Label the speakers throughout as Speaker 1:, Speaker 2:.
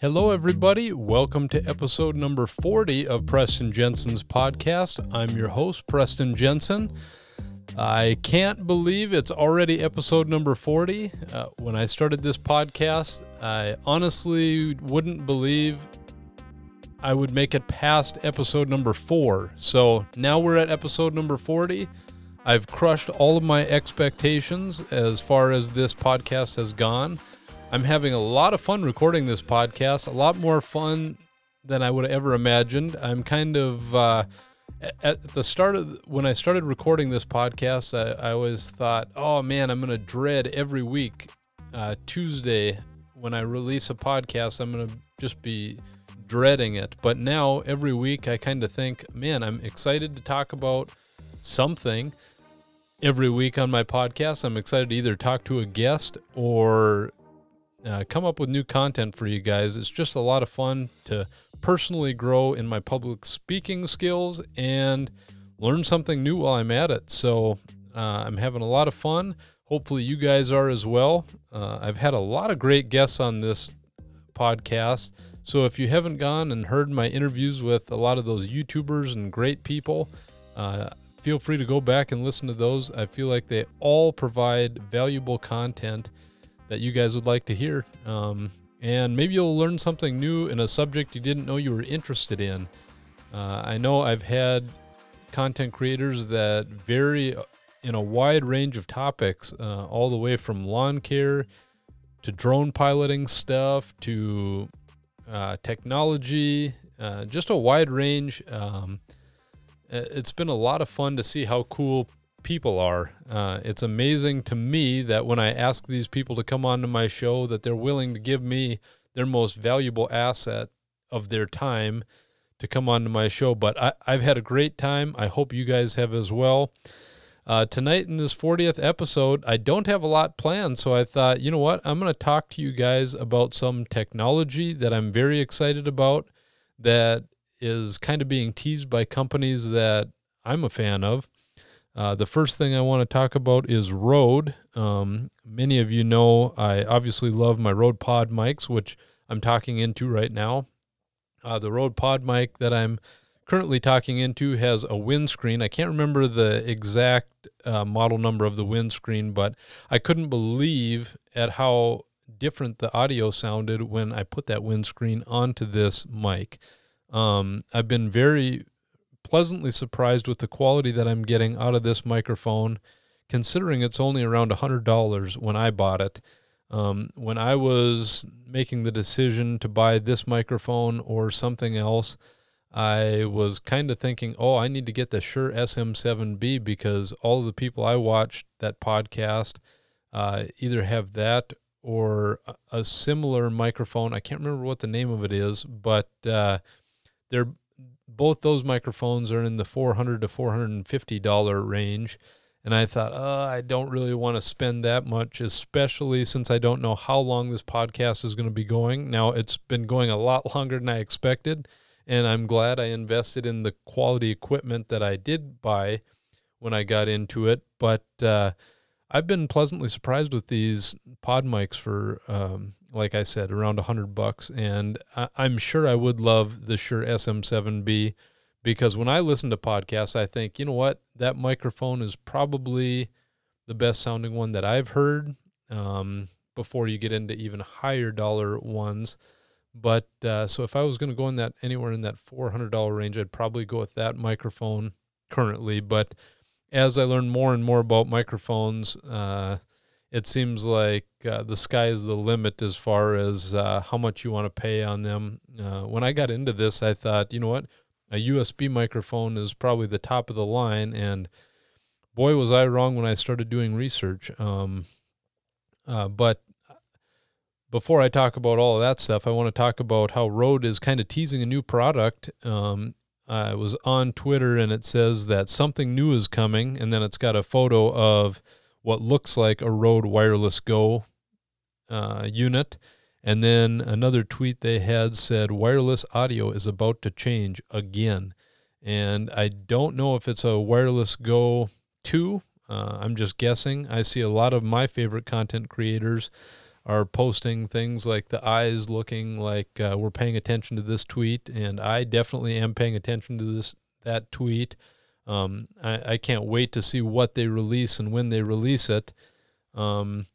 Speaker 1: Hello, everybody. Welcome to episode number 40 of Preston Jensen's podcast. I'm your host, Preston Jensen. I can't believe it's already episode number 40. Uh, when I started this podcast, I honestly wouldn't believe I would make it past episode number four. So now we're at episode number 40. I've crushed all of my expectations as far as this podcast has gone. I'm having a lot of fun recording this podcast, a lot more fun than I would have ever imagined. I'm kind of uh, at the start of when I started recording this podcast, I, I always thought, oh man, I'm going to dread every week uh, Tuesday when I release a podcast. I'm going to just be dreading it. But now every week, I kind of think, man, I'm excited to talk about something every week on my podcast. I'm excited to either talk to a guest or uh, come up with new content for you guys. It's just a lot of fun to personally grow in my public speaking skills and learn something new while I'm at it. So uh, I'm having a lot of fun. Hopefully, you guys are as well. Uh, I've had a lot of great guests on this podcast. So if you haven't gone and heard my interviews with a lot of those YouTubers and great people, uh, feel free to go back and listen to those. I feel like they all provide valuable content that you guys would like to hear. Um, and maybe you'll learn something new in a subject you didn't know you were interested in. Uh, I know I've had content creators that vary in a wide range of topics, uh, all the way from lawn care to drone piloting stuff to uh, technology, uh, just a wide range. Um, it's been a lot of fun to see how cool people are. Uh, it's amazing to me that when I ask these people to come onto my show, that they're willing to give me their most valuable asset of their time to come onto my show. But I, have had a great time. I hope you guys have as well. Uh, tonight in this 40th episode, I don't have a lot planned, so I thought, you know what? I'm going to talk to you guys about some technology that I'm very excited about that is kind of being teased by companies that I'm a fan of. Uh, the first thing I want to talk about is Rode. Um, many of you know I obviously love my Rode Pod mics, which I'm talking into right now. Uh, the Rode Pod mic that I'm currently talking into has a windscreen. I can't remember the exact uh, model number of the windscreen, but I couldn't believe at how different the audio sounded when I put that windscreen onto this mic. Um, I've been very pleasantly surprised with the quality that I'm getting out of this microphone, considering it's only around $100 when I bought it. Um, when I was making the decision to buy this microphone or something else, I was kind of thinking, oh, I need to get the Shure SM7B because all of the people I watched that podcast uh, either have that or a similar microphone. I can't remember what the name of it is, but uh, they're both those microphones are in the 400 to 450 dollar range. And i thought oh, i don't really want to spend that much especially since i don't know how long this podcast is going to be going. Now it's been going a lot longer than i expected and i'm glad i invested in the quality equipment that i did buy when i got into it. But uh, i've been pleasantly surprised with these pod mics for um, like I said, around a hundred bucks, and I, am sure I would love the Shure SM7B because when I listen to podcasts, I think, you know what, that microphone is probably the best sounding one that I've heard. Um, before you get into even higher dollar ones, but uh, so if I was going to go in that anywhere in that four hundred dollar range, I'd probably go with that microphone currently. But as I learn more and more about microphones, uh, it seems like uh, the sky is the limit as far as uh, how much you want to pay on them. Uh, when I got into this, I thought, you know what, a USB microphone is probably the top of the line, and boy, was I wrong when I started doing research. Um, uh, but before I talk about all of that stuff, I want to talk about how Rode is kind of teasing a new product. Um, I was on Twitter and it says that something new is coming, and then it's got a photo of what looks like a Rode Wireless Go uh, unit. And then another tweet they had said wireless audio is about to change again. And I don't know if it's a Wireless Go 2. Uh, I'm just guessing. I see a lot of my favorite content creators are posting things like the eyes looking like uh, we're paying attention to this tweet, and I definitely am paying attention to this that tweet. Um, I, I, can't wait to see what they release and when they release it. Um,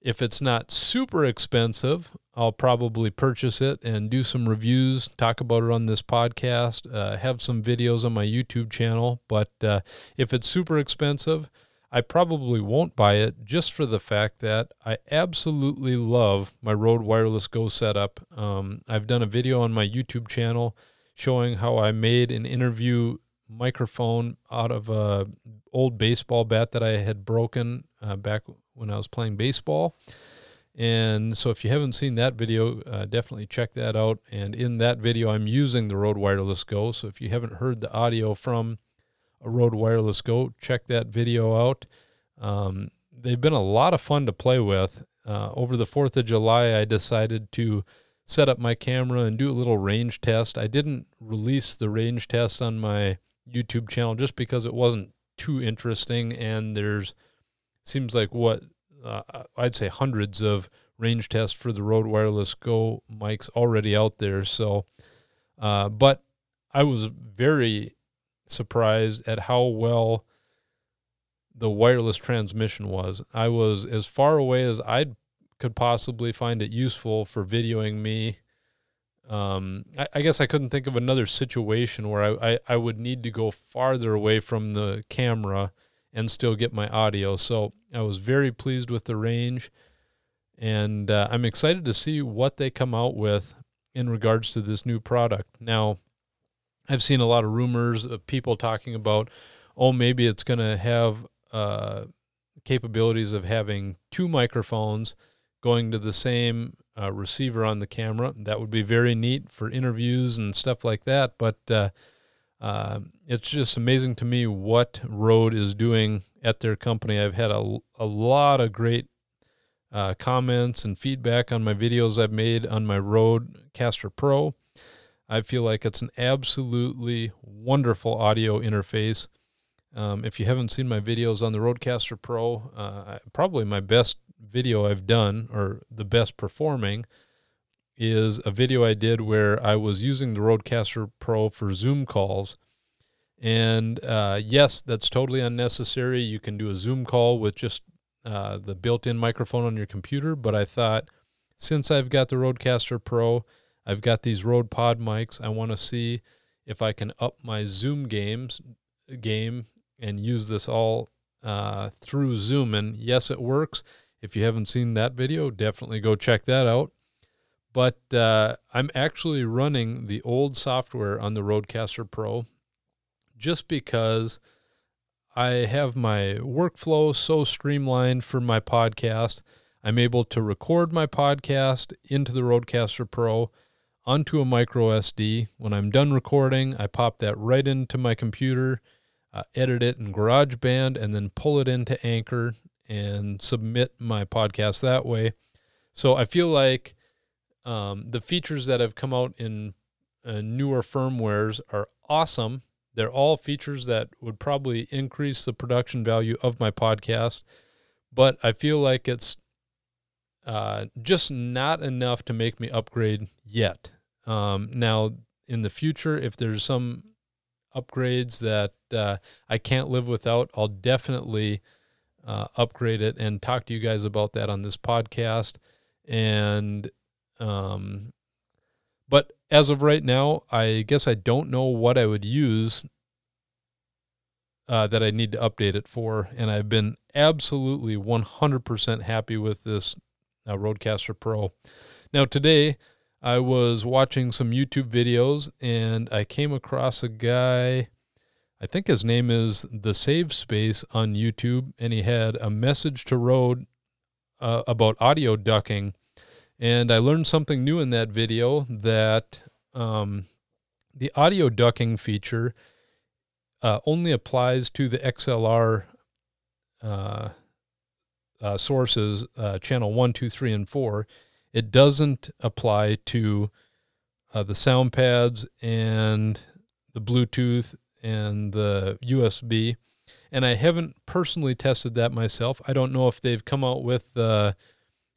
Speaker 1: if it's not super expensive, I'll probably purchase it and do some reviews, talk about it on this podcast, uh, have some videos on my YouTube channel. But uh, if it's super expensive, I probably won't buy it just for the fact that I absolutely love my Rode Wireless Go setup. Um, I've done a video on my YouTube channel showing how I made an interview microphone out of a old baseball bat that I had broken uh, back when I was playing baseball. And so if you haven't seen that video, uh, definitely check that out. And in that video, I'm using the Rode Wireless Go. So if you haven't heard the audio from a Rode Wireless Go, check that video out. Um, they've been a lot of fun to play with. Uh, over the 4th of July, I decided to set up my camera and do a little range test. I didn't release the range test on my YouTube channel just because it wasn't too interesting and there's seems like what uh, I'd say hundreds of range tests for the Rode Wireless Go mics already out there. So, uh, but I was very surprised at how well the wireless transmission was. I was as far away as I could possibly find it useful for videoing me. Um, I, I, guess I couldn't think of another situation where I, I, I would need to go farther away from the camera and still get my audio. So I was very pleased with the range, and uh, I'm excited to see what they come out with in regards to this new product. Now, I've seen a lot of rumors of people talking about, oh, maybe it's going to have uh, capabilities of having two microphones going to the same uh, receiver on the camera. That would be very neat for interviews and stuff like that. But uh, uh, it's just amazing to me what Rode is doing at their company. I've had a, a lot of great uh, comments and feedback on my videos I've made on my Rodecaster Pro. I feel like it's an absolutely wonderful audio interface. Um, if you haven't seen my videos on the Rodecaster Pro, uh, probably my best video I've done, or the best performing, is a video I did where I was using the Rodecaster Pro for Zoom calls. And uh, yes, that's totally unnecessary. You can do a Zoom call with just uh, the built in microphone on your computer. But I thought, since I've got the Rodecaster Pro, I've got these Rode Pod mics. I want to see if I can up my Zoom games game and use this all uh, through Zoom. And yes, it works. If you haven't seen that video, definitely go check that out. But uh, I'm actually running the old software on the Rodecaster Pro just because I have my workflow so streamlined for my podcast. I'm able to record my podcast into the Rodecaster Pro onto a micro SD. When I'm done recording, I pop that right into my computer, uh, edit it in GarageBand, and then pull it into Anchor and submit my podcast that way. So I feel like um, the features that have come out in uh, newer firmwares are awesome. They're all features that would probably increase the production value of my podcast, but I feel like it's uh, just not enough to make me upgrade yet. Um, now, in the future, if there's some upgrades that uh, I can't live without, I'll definitely uh, upgrade it and talk to you guys about that on this podcast. And, um, but as of right now, I guess I don't know what I would use uh, that I need to update it for. And I've been absolutely 100% happy with this uh, Rodecaster Pro. Now, today, I was watching some YouTube videos and I came across a guy. I think his name is The Save Space on YouTube, and he had a message to Rode uh, about audio ducking. And I learned something new in that video that um, the audio ducking feature uh, only applies to the XLR uh, uh, sources, uh, channel 1, 2, 3, and 4. It doesn't apply to uh, the sound pads and the Bluetooth and the USB. And I haven't personally tested that myself. I don't know if they've come out with uh,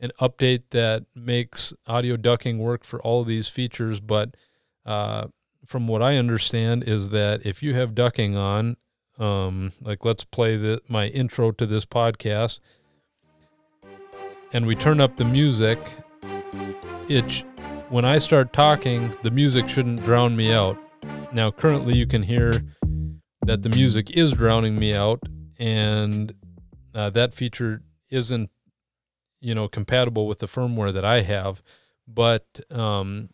Speaker 1: an update that makes audio ducking work for all of these features. But uh, from what I understand, is that if you have ducking on, um, like let's play the, my intro to this podcast, and we turn up the music, it when I start talking, the music shouldn't drown me out. Now, currently, you can hear that the music is drowning me out, and uh, that feature isn't, you know, compatible with the firmware that I have. But um,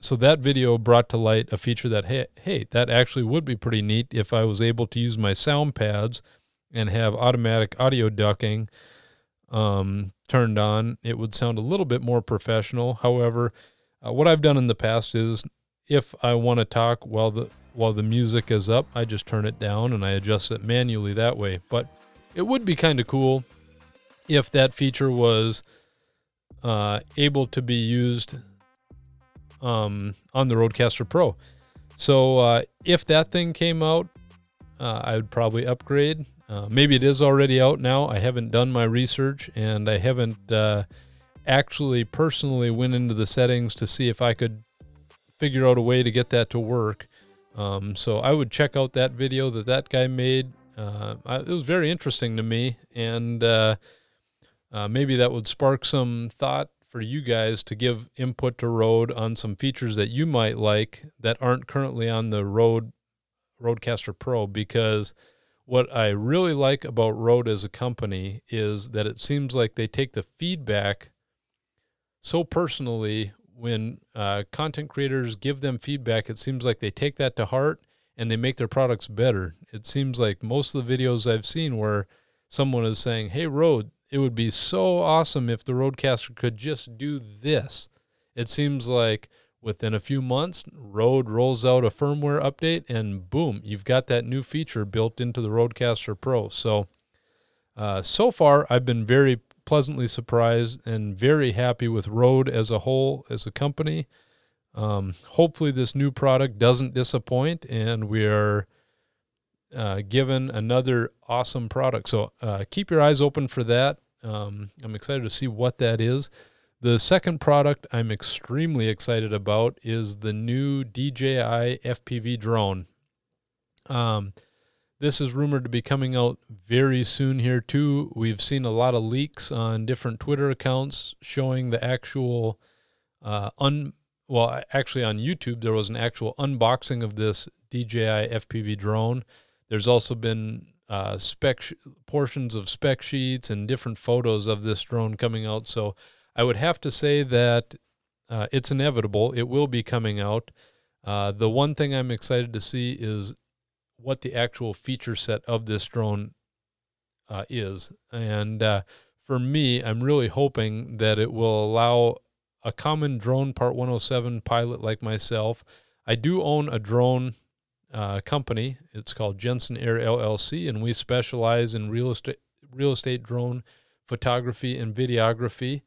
Speaker 1: so that video brought to light a feature that hey, hey, that actually would be pretty neat if I was able to use my sound pads and have automatic audio ducking um, turned on. It would sound a little bit more professional. However, uh, what I've done in the past is if I want to talk while the while the music is up, I just turn it down and I adjust it manually that way. But it would be kind of cool if that feature was uh, able to be used um, on the Rodecaster Pro. So uh, if that thing came out, uh, I would probably upgrade. Uh, maybe it is already out now. I haven't done my research and I haven't uh, actually personally went into the settings to see if I could figure out a way to get that to work. Um, so I would check out that video that that guy made. Uh, I, it was very interesting to me, and uh, uh, maybe that would spark some thought for you guys to give input to Rode on some features that you might like that aren't currently on the Rode Rodecaster Pro. Because what I really like about Rode as a company is that it seems like they take the feedback so personally when uh, content creators give them feedback, it seems like they take that to heart and they make their products better. It seems like most of the videos I've seen where someone is saying, Hey, Rode, it would be so awesome if the Rodecaster could just do this. It seems like within a few months, Rode rolls out a firmware update and boom, you've got that new feature built into the Rodecaster Pro. So, uh, so far, I've been very pleasantly surprised and very happy with Rode as a whole, as a company. Um, hopefully, this new product doesn't disappoint, and we are uh, given another awesome product. So uh, keep your eyes open for that. Um, I'm excited to see what that is. The second product I'm extremely excited about is the new DJI FPV drone. Um, this is rumored to be coming out very soon here, too. We've seen a lot of leaks on different Twitter accounts showing the actual uh, un. Well, actually, on YouTube, there was an actual unboxing of this DJI FPV drone. There's also been uh, spec sh- portions of spec sheets and different photos of this drone coming out. So I would have to say that uh, it's inevitable. It will be coming out. Uh, the one thing I'm excited to see is what the actual feature set of this drone uh, is. And uh, for me, I'm really hoping that it will allow a common drone Part 107 pilot like myself. I do own a drone uh, company. It's called Jensen Air LLC, and we specialize in real estate real estate drone photography and videography.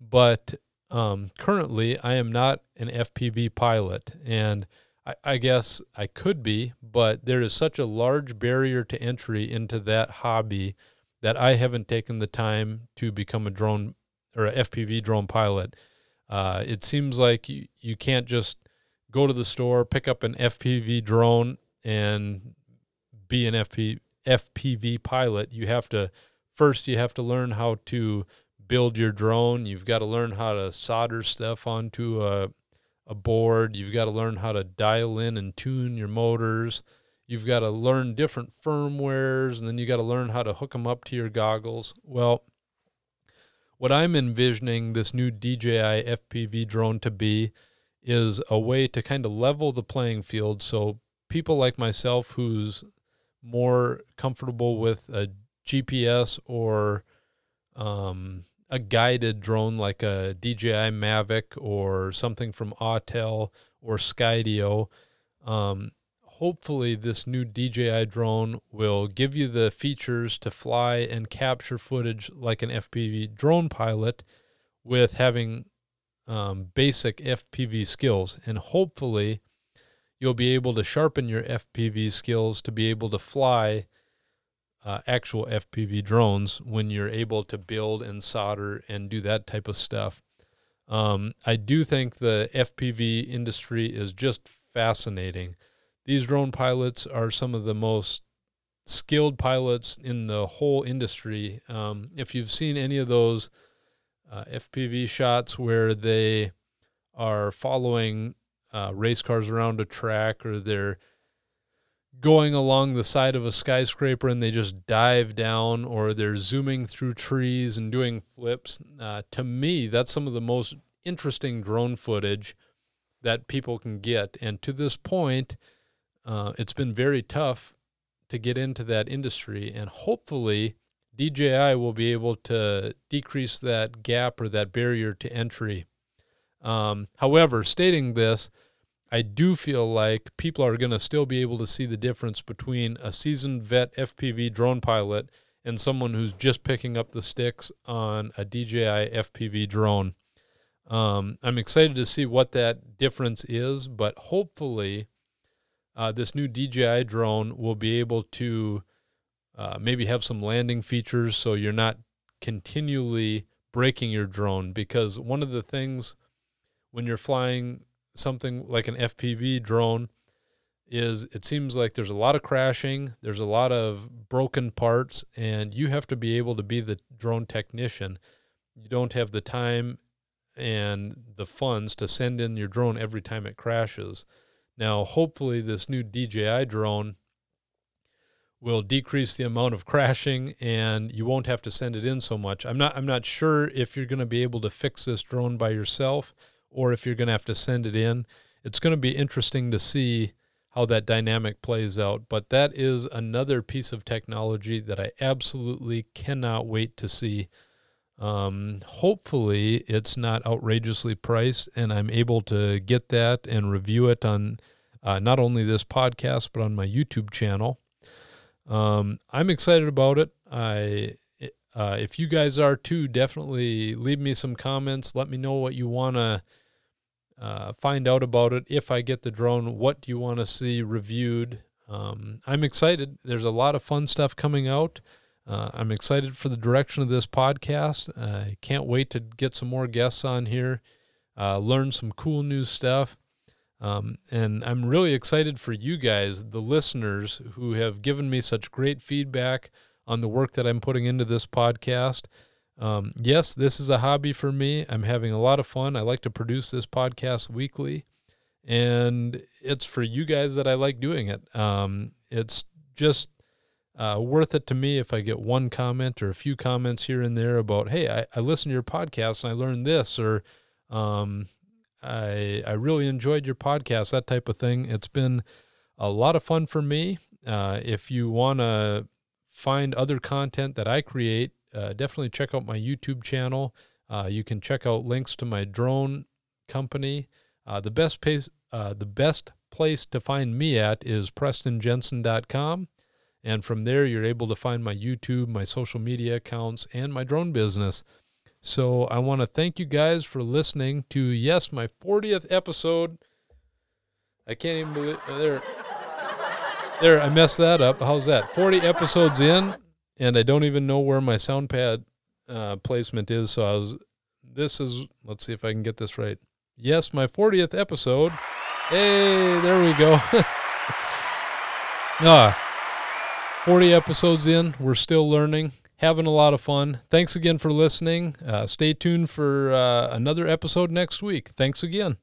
Speaker 1: But um, currently, I am not an FPV pilot, and I, I guess I could be, but there is such a large barrier to entry into that hobby that I haven't taken the time to become a drone or a FPV drone pilot. Uh, it seems like you, you can't just go to the store, pick up an FPV drone, and be an FP, FPV pilot. You have to first you have to learn how to build your drone. You've got to learn how to solder stuff onto a a board. You've got to learn how to dial in and tune your motors. You've got to learn different firmwares, and then you got to learn how to hook them up to your goggles. Well, what I'm envisioning this new DJI FPV drone to be is a way to kind of level the playing field so people like myself who's more comfortable with a GPS or um, a guided drone like a DJI Mavic or something from Autel or Skydio. Um, hopefully, this new DJI drone will give you the features to fly and capture footage like an FPV drone pilot with having um, basic FPV skills. And hopefully, you'll be able to sharpen your FPV skills to be able to fly uh, actual FPV drones when you're able to build and solder and do that type of stuff. Um, I do think the FPV industry is just fascinating. These drone pilots are some of the most skilled pilots in the whole industry. Um, if you've seen any of those uh, FPV shots where they are following uh, race cars around a track or they're going along the side of a skyscraper and they just dive down or they're zooming through trees and doing flips. Uh, to me, that's some of the most interesting drone footage that people can get. And to this point, uh, it's been very tough to get into that industry. And hopefully, DJI will be able to decrease that gap or that barrier to entry. Um, however, stating this, I do feel like people are going to still be able to see the difference between a seasoned vet FPV drone pilot and someone who's just picking up the sticks on a DJI FPV drone. Um, I'm excited to see what that difference is, but hopefully, uh, this new DJI drone will be able to uh, maybe have some landing features so you're not continually breaking your drone. Because one of the things when you're flying something like an FPV drone is it seems like there's a lot of crashing, there's a lot of broken parts, and you have to be able to be the drone technician. You don't have the time and the funds to send in your drone every time it crashes. Now, hopefully, this new DJI drone will decrease the amount of crashing and you won't have to send it in so much. I'm not I'm not sure if you're going to be able to fix this drone by yourself or if you're going to have to send it in. It's going to be interesting to see how that dynamic plays out. But that is another piece of technology that I absolutely cannot wait to see. Um, hopefully, it's not outrageously priced, and I'm able to get that and review it on uh, not only this podcast but on my YouTube channel. Um, I'm excited about it. I uh, if you guys are too, definitely leave me some comments. Let me know what you want to uh, find out about it if I get the drone. What do you want to see reviewed? Um, I'm excited. There's a lot of fun stuff coming out. Uh, I'm excited for the direction of this podcast. I can't wait to get some more guests on here, uh, learn some cool new stuff. Um, and I'm really excited for you guys, the listeners, who have given me such great feedback on the work that I'm putting into this podcast. Um, yes, this is a hobby for me. I'm having a lot of fun. I like to produce this podcast weekly, and it's for you guys that I like doing it. Um, it's just uh, worth it to me if I get one comment or a few comments here and there about, hey, I, I listened to your podcast and I learned this, or um, I I really enjoyed your podcast, that type of thing. It's been a lot of fun for me. Uh, if you want to find other content that I create, uh, definitely check out my YouTube channel. Uh, you can check out links to my drone company. Uh, the best place, uh, the best place to find me at is PrestonJensen.com, and from there you're able to find my YouTube, my social media accounts, and my drone business. So I want to thank you guys for listening to yes, my 40th episode. I can't even believe uh, there. There, I messed that up. How's that? 40 episodes in, and I don't even know where my sound pad uh, placement is. So I was, this is, let's see if I can get this right. Yes, my 40th episode. Hey, there we go. ah, 40 episodes in. We're still learning, having a lot of fun. Thanks again for listening. Uh, stay tuned for uh, another episode next week. Thanks again.